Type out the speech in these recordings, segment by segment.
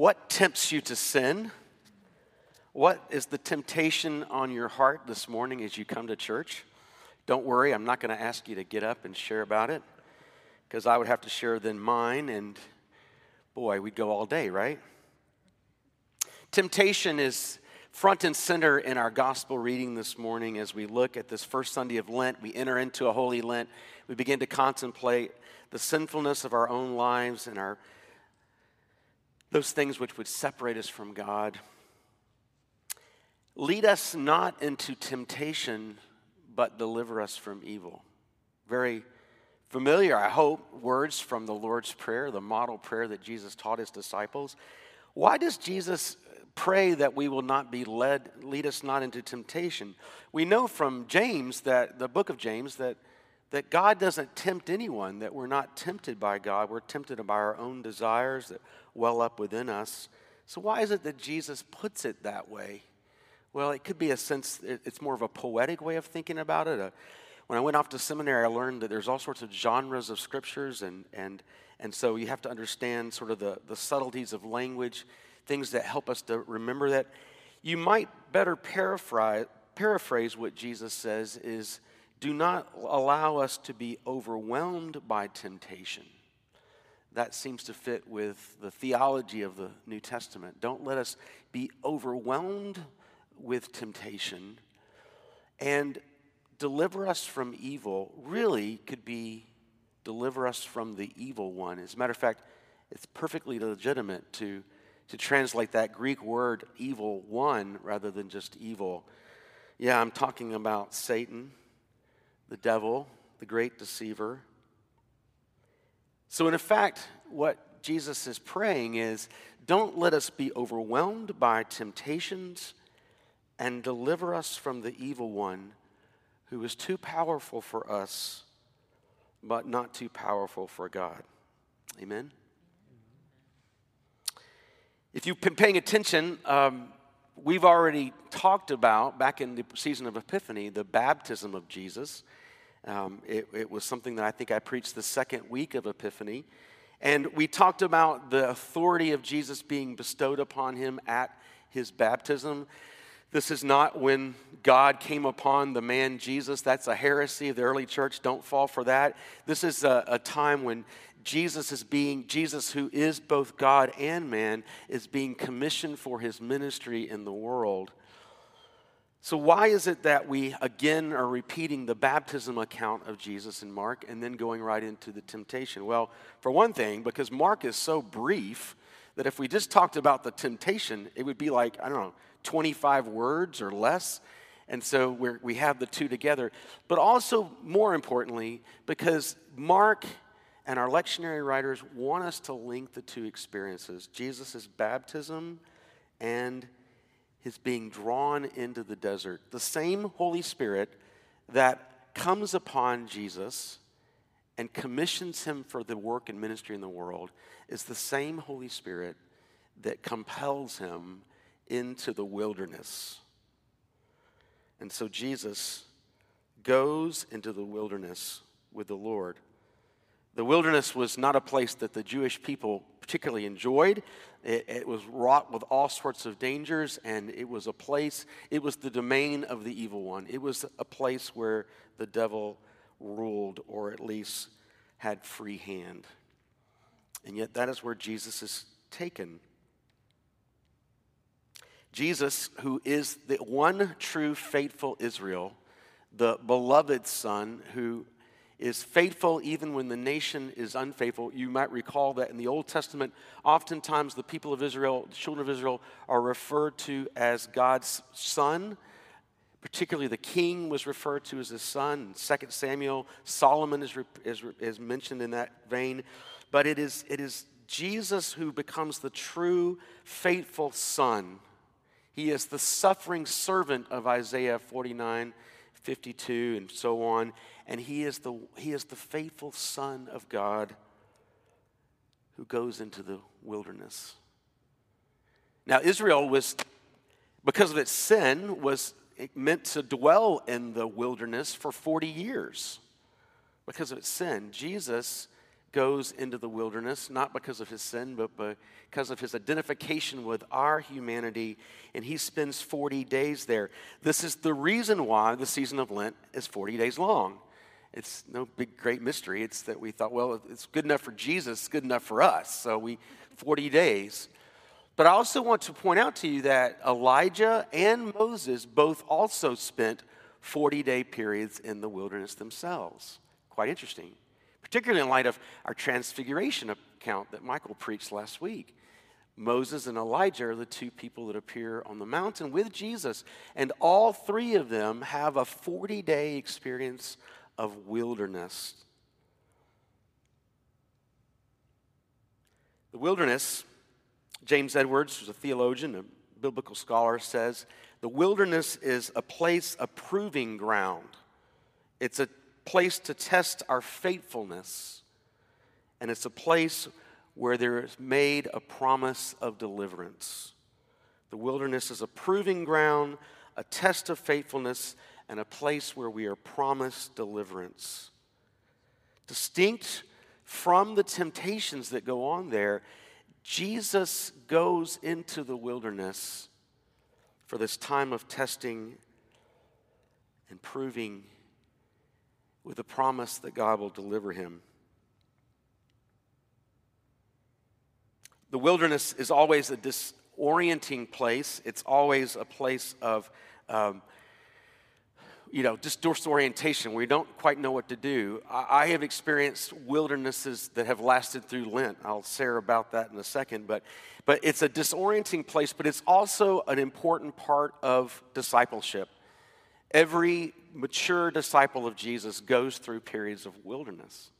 What tempts you to sin? What is the temptation on your heart this morning as you come to church? Don't worry, I'm not going to ask you to get up and share about it because I would have to share then mine, and boy, we'd go all day, right? Temptation is front and center in our gospel reading this morning as we look at this first Sunday of Lent. We enter into a holy Lent. We begin to contemplate the sinfulness of our own lives and our those things which would separate us from God. Lead us not into temptation, but deliver us from evil. Very familiar, I hope, words from the Lord's Prayer, the model prayer that Jesus taught his disciples. Why does Jesus pray that we will not be led, lead us not into temptation? We know from James that, the book of James, that, that God doesn't tempt anyone, that we're not tempted by God. We're tempted by our own desires that well up within us. So, why is it that Jesus puts it that way? Well, it could be a sense, it's more of a poetic way of thinking about it. Uh, when I went off to seminary, I learned that there's all sorts of genres of scriptures, and, and, and so you have to understand sort of the, the subtleties of language, things that help us to remember that. You might better paraphrase, paraphrase what Jesus says is do not allow us to be overwhelmed by temptation. That seems to fit with the theology of the New Testament. Don't let us be overwhelmed with temptation and deliver us from evil really could be deliver us from the evil one. As a matter of fact, it's perfectly legitimate to, to translate that Greek word evil one rather than just evil. Yeah, I'm talking about Satan, the devil, the great deceiver. So, in effect, what Jesus is praying is don't let us be overwhelmed by temptations and deliver us from the evil one who is too powerful for us, but not too powerful for God. Amen? If you've been paying attention, um, we've already talked about, back in the season of Epiphany, the baptism of Jesus. Um, it, it was something that I think I preached the second week of Epiphany. And we talked about the authority of Jesus being bestowed upon him at his baptism. This is not when God came upon the man Jesus. That's a heresy of the early church. Don't fall for that. This is a, a, time when Jesus is being, Jesus, who is both God and man, is being commissioned for his ministry in the world. So, why is it that we again are repeating the baptism account of Jesus in Mark and then going right into the temptation? Well, for one thing, because Mark is so brief that if we just talked about the temptation, it would be like, I don't know, 25 words or less. And so we have the two together. But also, more importantly, because Mark and our lectionary writers want us to link the two experiences Jesus' baptism and his being drawn into the desert. The same Holy Spirit that comes upon Jesus and commissions him for the work and ministry in the world is the same Holy Spirit that compels him into the wilderness. And so Jesus goes into the wilderness with the Lord. The wilderness was not a place that the Jewish people particularly enjoyed. It, it, was wrought with all sorts of dangers, and it was a place, it was the domain of the evil one. It was a place where the devil ruled, or at least had free hand. And yet, that is where Jesus is taken. Jesus, who is the one true faithful Israel, the beloved Son, who is faithful even when the nation is unfaithful. You might recall that in the Old Testament, oftentimes the people of Israel, the children of Israel, are referred to as God's son. Particularly, the king was referred to as his son. 2 Samuel, Solomon is, is, is mentioned in that vein. But it is, it is Jesus who becomes the true, faithful son he is the suffering servant of Isaiah 49, 52, and so on. And he is the, he is the faithful Son of God who goes into the wilderness. Now, Israel was, because of its sin, was meant to dwell in the wilderness for 40 years because of its sin. Jesus goes into the wilderness, not because of his sin, but because of his identification with our humanity, and he spends 40 days there. This is the reason why the season of Lent is 40 days long. It's no big, great mystery. It's that we thought, well, it's good enough for Jesus, it's good enough for us. So we, 40 days. But I also want to point out to you that Elijah and Moses both also spent 40 day periods in the wilderness themselves. Quite interesting particularly in light of our transfiguration account that Michael preached last week. Moses and Elijah are the two people that appear on the mountain with Jesus, and all three of them have a 40 day experience of wilderness. The wilderness, James Edwards, who's a theologian, a biblical scholar, says the wilderness is a place, a proving ground. It's a place to test our faithfulness, and it's a place where there is made a promise of deliverance. The wilderness is a proving ground, a test of faithfulness, and a place where we are promised deliverance. Distinct from the temptations that go on there, Jesus goes into the wilderness for this time of testing and proving with the promise that God will deliver him. The wilderness is always a disorienting place. It's always a place of, um, you know, just disorientation where you don't quite know what to do. I, I have experienced wildernesses that have lasted through Lent. I'll share about that in a second. But, but it's a disorienting place, but it's also an important part of discipleship. Every mature disciple of Jesus goes through periods of wilderness.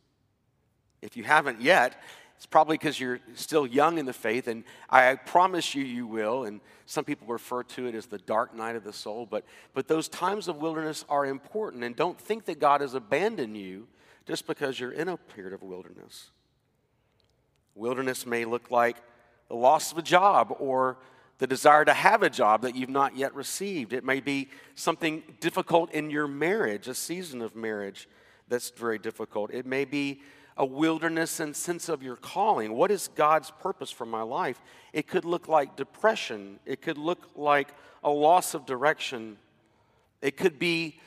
If you haven't yet, it's probably because you're still young in the faith, and I promise you, you will. And some people refer to it as the dark night of the soul, but, but those times of wilderness are important. And don't think that God has abandoned you just because you're in a period of wilderness. Wilderness may look like the loss of a job or the desire to have a job that you've not yet received. It may be something difficult in your marriage, a season of marriage that's very difficult. It may be a wilderness and sense of your calling. What is God's purpose for my life? It could look like depression, it could look like a loss of direction, it could be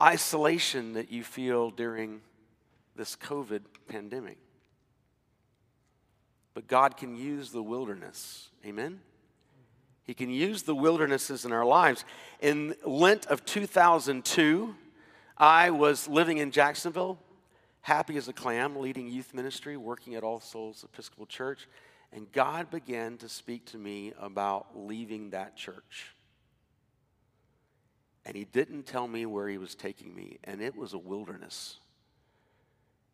isolation that you feel during this COVID pandemic. But God can use the wilderness. Amen? He can use the wildernesses in our lives. In Lent of 2002, I was living in Jacksonville, happy as a clam, leading youth ministry, working at All Souls Episcopal Church, and God began to speak to me about leaving that church. And He didn't tell me where He was taking me, and it was a wilderness.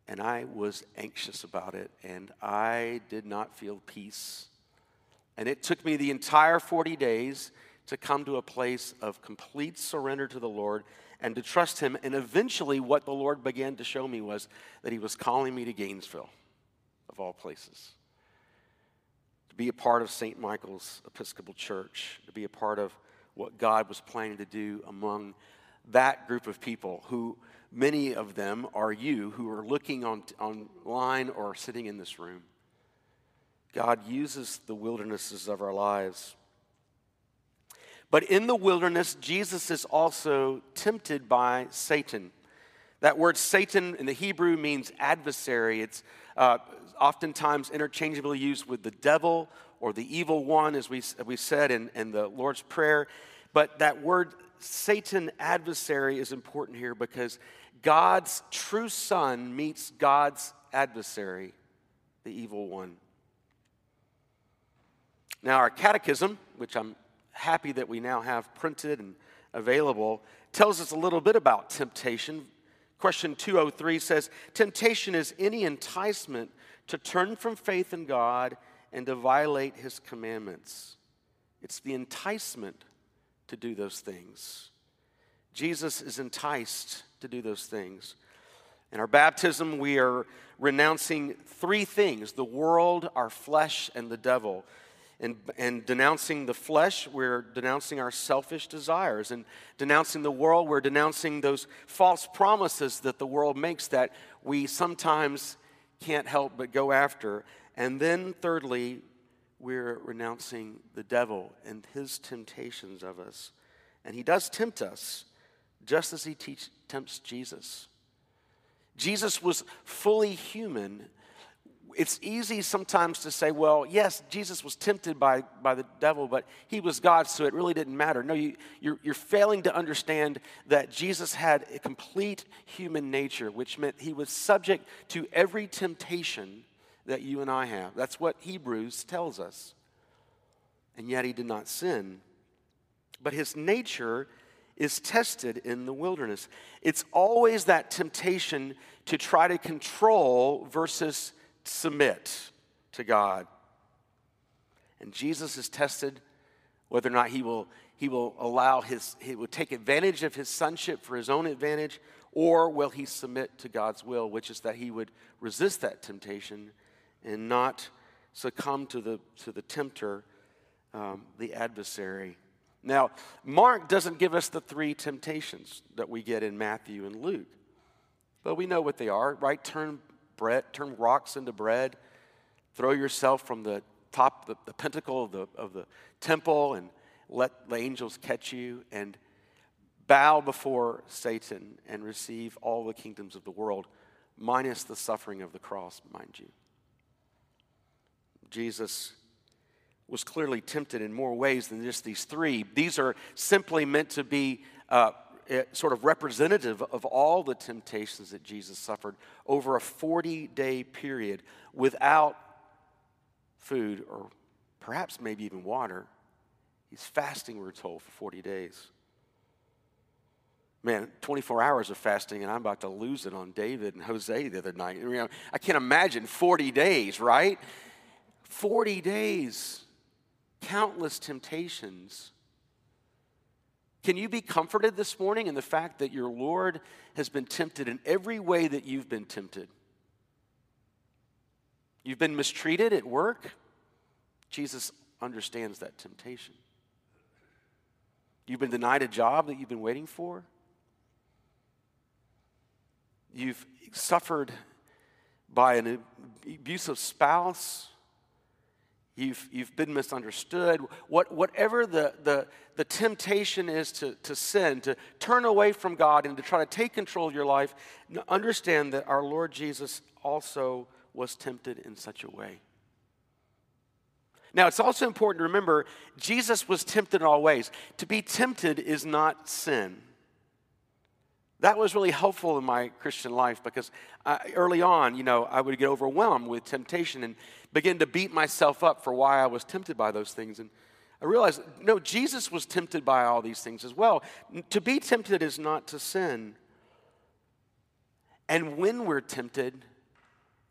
And I was anxious about it, and I did not feel peace. And it took me the entire 40 days to come to a place of complete surrender to the Lord and to trust Him. And eventually, what the Lord began to show me was that He was calling me to Gainesville, of all places, to be a part of St. Michael's Episcopal Church, to be a part of what God was planning to do among that group of people who many of them are you who are looking on online or sitting in this room. God uses the wildernesses of our lives. But in the wilderness, Jesus is also tempted by Satan. That word Satan in the Hebrew means adversary. It's uh, oftentimes interchangeably used with the devil or the evil one, as we, we said in, in the Lord's Prayer. But that word Satan adversary is important here because God's true son meets God's adversary, the evil one. Now, our catechism, which I'm happy that we now have printed and available, tells us a little bit about temptation. Question 203 says Temptation is any enticement to turn from faith in God and to violate his commandments. It's the enticement to do those things. Jesus is enticed to do those things. In our baptism, we are renouncing three things the world, our flesh, and the devil and, and denouncing the flesh, we're denouncing our selfish desires. And denouncing the world, we're denouncing those false promises that the world makes that we sometimes can't help but go after. And then, thirdly, we're renouncing the devil and his temptations of us. And he does tempt us, just as he teach, tempts Jesus. Jesus was fully human it's easy sometimes to say, well, yes, Jesus was tempted by, by the devil, but he was God, so it really didn't matter. No, you, you're, you're failing to understand that Jesus had a complete human nature, which meant he was subject to every temptation that you and I have. That's what Hebrews tells us. And yet he did not sin. But his nature is tested in the wilderness. It's always that temptation to try to control versus submit to God. And Jesus is tested whether or not he will, he will allow his, he will take advantage of his sonship for his own advantage, or will he submit to God's will, which is that he would resist that temptation and not succumb to the, to the tempter, um, the adversary. Now, Mark doesn't give us the three temptations that we get in Matthew and Luke, but we know what they are, right? Turn bread, turn rocks into bread, throw yourself from the top, the, the pinnacle of the, of the temple, and let the angels catch you, and bow before Satan and receive all the kingdoms of the world, minus the suffering of the cross, mind you. Jesus was clearly tempted in more ways than just these three. These are simply meant to be uh, Eh, sort of representative of all the temptations that Jesus suffered over a 40 day period without food or perhaps maybe even water. He's fasting, we're told, for 40 days. Man, 24 hours of fasting, and I'm about to lose it on David and Jose the other night. I can't imagine 40 days, right? 40 days, countless temptations. Can you be comforted this morning in the fact that your Lord has been tempted in every way that you've been tempted? You've been mistreated at work? Jesus understands that temptation. You've been denied a job that you've been waiting for? You've suffered by an abusive spouse You've, you've been misunderstood. What, whatever the, the, the temptation is to, to sin, to turn away from God and to try to take control of your life, understand that our Lord Jesus also was tempted in such a way. Now, it's also important to remember Jesus was tempted in all ways. To be tempted is not sin. That was really helpful in my Christian life because I, early on, you know, I would get overwhelmed with temptation and begin to beat myself up for why I was tempted by those things. And I realized, no, Jesus was tempted by all these things as well. To be tempted is not to sin. And when we're tempted,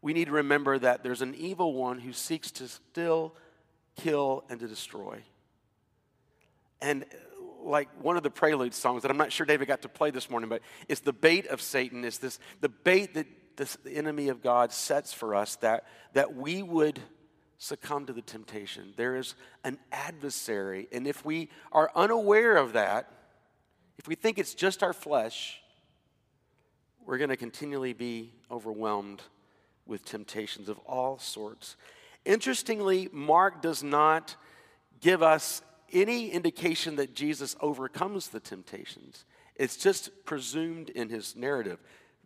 we need to remember that there's an evil one who seeks to still kill and to destroy. And like one of the prelude songs that I'm not sure David got to play this morning, but it's the bait of Satan. It's this the bait that this, the enemy of God sets for us that, that we would succumb to the temptation? There is an adversary. And if we are unaware of that, if we think it's just our flesh, we're going to continually be overwhelmed with temptations of all sorts. Interestingly, Mark does not give us any indication that Jesus overcomes the temptations. It's just presumed in his narrative.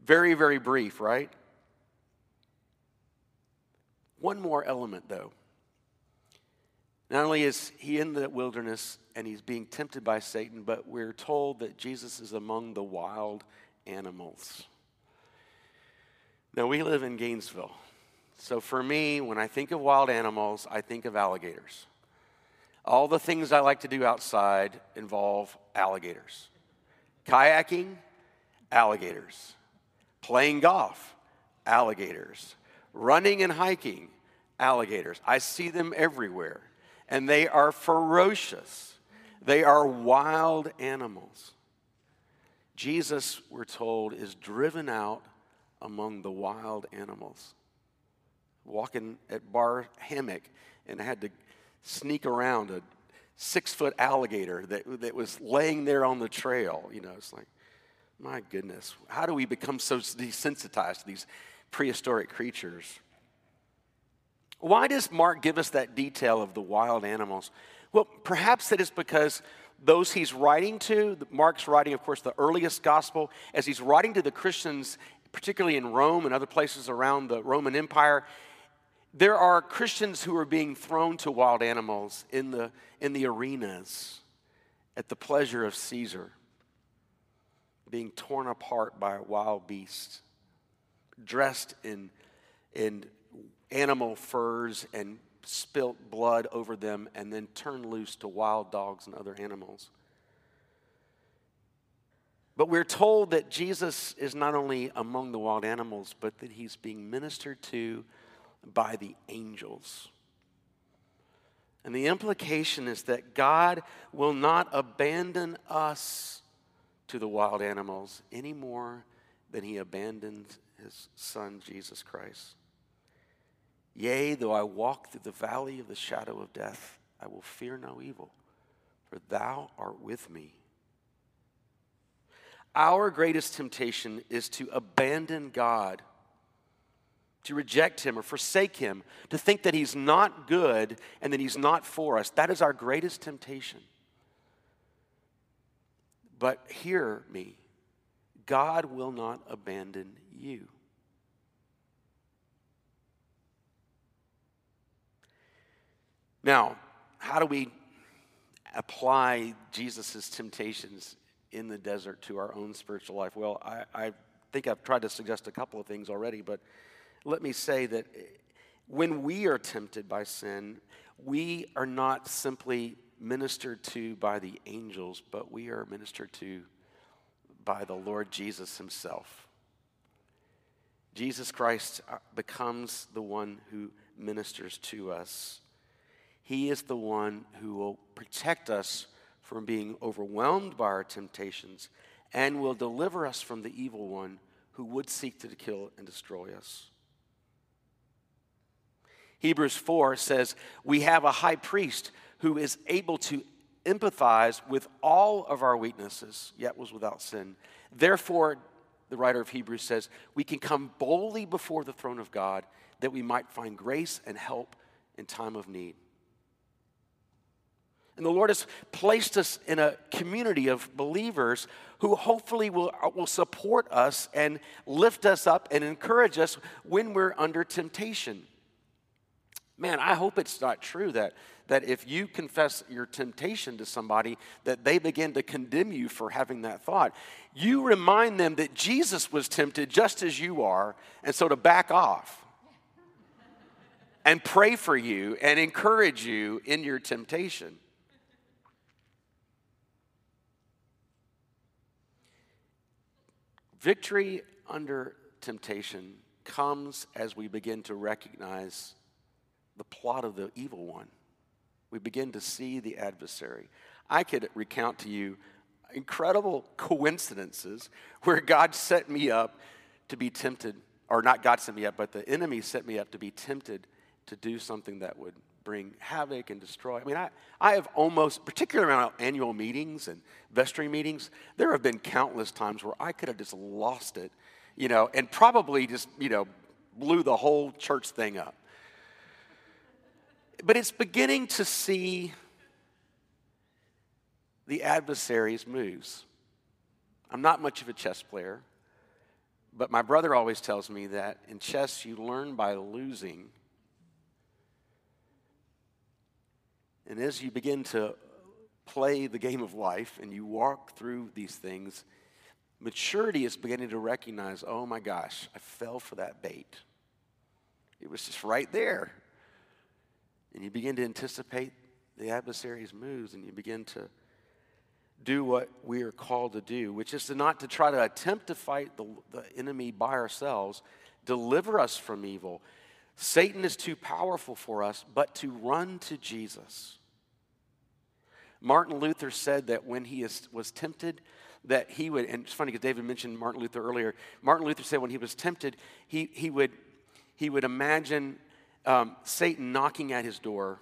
Very, very brief, right? One more element, though. Not only is he in the wilderness and he's being tempted by Satan, but we're told that Jesus is among the wild animals. Now, we live in Gainesville. So, for me, when I think of wild animals, I think of alligators. All the things I like to do outside involve alligators. Kayaking, alligators. Playing golf, alligators. Running and hiking, alligators. I see them everywhere. And they are ferocious, they are wild animals. Jesus, we're told, is driven out among the wild animals. Walking at Barr Hammock and had to sneak around a six foot alligator that, that was laying there on the trail. You know, it's like, my goodness, how do we become so desensitized to these prehistoric creatures. Why does Mark give us that detail of the wild animals? Well, perhaps it is because those he's writing to, Mark's writing, of course, the earliest gospel, as he's writing to the Christians, particularly in Rome and other places around the Roman Empire, there are Christians who are being thrown to wild animals in the, in the arenas at the pleasure of Caesar, being torn apart by wild beasts, dressed in, in animal furs and spilt blood over them, and then turned loose to wild dogs and other animals. But we're told that Jesus is not only among the wild animals, but that he's being ministered to by the angels. And the implication is that God will not abandon us to the wild animals any more than he abandoned his son, Jesus Christ. Yea, though I walk through the valley of the shadow of death, I will fear no evil, for thou art with me. Our greatest temptation is to abandon God to reject him or forsake him, to think that he's not good and that he's not for us. That is our greatest temptation. But hear me God will not abandon you. Now, how do we apply Jesus' temptations in the desert to our own spiritual life? Well, I, I think I've tried to suggest a couple of things already, but let me say that when we are tempted by sin, we are not simply ministered to by the angels, but we are ministered to by the Lord Jesus Himself. Jesus Christ uh, becomes the one who ministers to us. He is the one who will protect us from being overwhelmed by our temptations and will deliver us from the evil one who would seek to kill and destroy us. Hebrews 4 says, We have a high priest who is able to empathize with all of our weaknesses, yet was without sin. Therefore, the writer of Hebrews says, we can come boldly before the throne of God that we might find grace and help in time of need. And the Lord has placed us in a community of believers who hopefully will, uh, will support us and lift us up and encourage us when we're under temptation. Man, I hope it's not true that, that if you confess your temptation to somebody, that they begin to condemn you for having that thought. You remind them that Jesus was tempted just as you are, and so to back off and pray for you and encourage you in your temptation. Victory under temptation comes as we begin to recognize the plot of the evil one. We begin to see the adversary. I could recount to you incredible coincidences where God set me up to be tempted, or not God set me up, but the enemy set me up to be tempted to do something that would bring havoc and destroy. I mean, I, I have almost, particularly around annual meetings and vestry meetings, there have been countless times where I could have just lost it, you know, and probably just, you know, blew the whole church thing up but it's beginning to see the adversary's moves. I'm not much of a chess player, but my brother always tells me that in chess you learn by losing. And as you begin to play the game of life and you walk through these things, maturity is beginning to recognize oh my gosh, I fell for that bait. It was just right there. And you begin to anticipate the adversary's moves and you begin to do what we are called to do, which is to not to try to attempt to fight the, the enemy by ourselves, deliver us from evil. Satan is too powerful for us, but to run to Jesus. Martin Luther said that when he is, was tempted, that he would, and it's funny because David mentioned Martin Luther earlier. Martin Luther said when he was tempted, he, he, would, he would imagine um, Satan knocking at his door,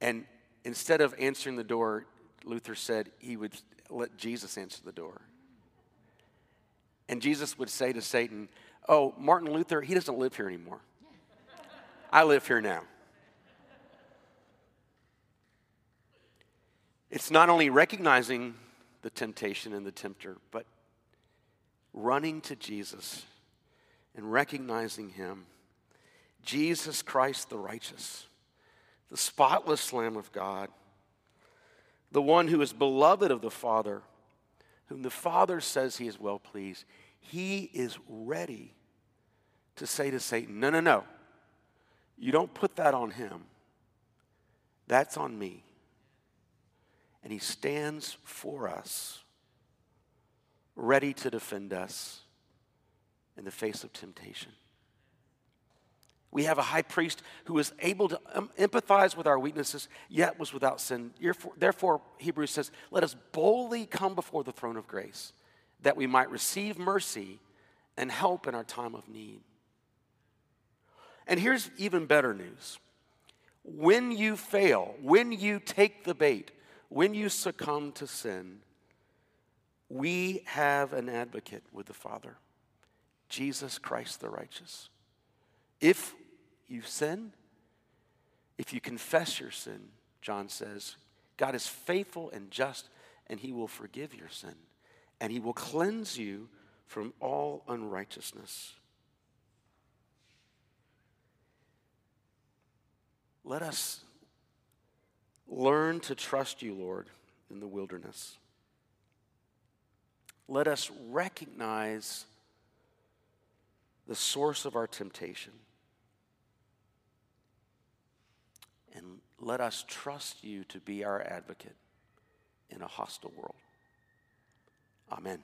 and instead of answering the door, Luther said he would let Jesus answer the door. And Jesus would say to Satan, oh, Martin Luther, he doesn't live here anymore. I live here now. It's not only recognizing the temptation and the tempter, but running to Jesus and recognizing Him. Jesus Christ the righteous, the spotless Lamb of God, the one who is beloved of the Father, whom the Father says He is well pleased. He is ready to say to Satan, No, no, no. You don't put that on him. That's on me. And he stands for us, ready to defend us in the face of temptation. We have a high priest who is able to um, empathize with our weaknesses, yet was without sin. Therefore, Hebrews says, Let us boldly come before the throne of grace, that we might receive mercy and help in our time of need. And here's even better news when you fail, when you take the bait, when you succumb to sin, we have an advocate with the Father, Jesus Christ the righteous. If you sin, if you confess your sin, John says, God is faithful and just, and he will forgive your sin, and he will cleanse you from all unrighteousness. Let us learn to trust you, Lord, in the wilderness. Let us recognize the source of our temptation. And let us trust you to be our advocate in a hostile world. Amen.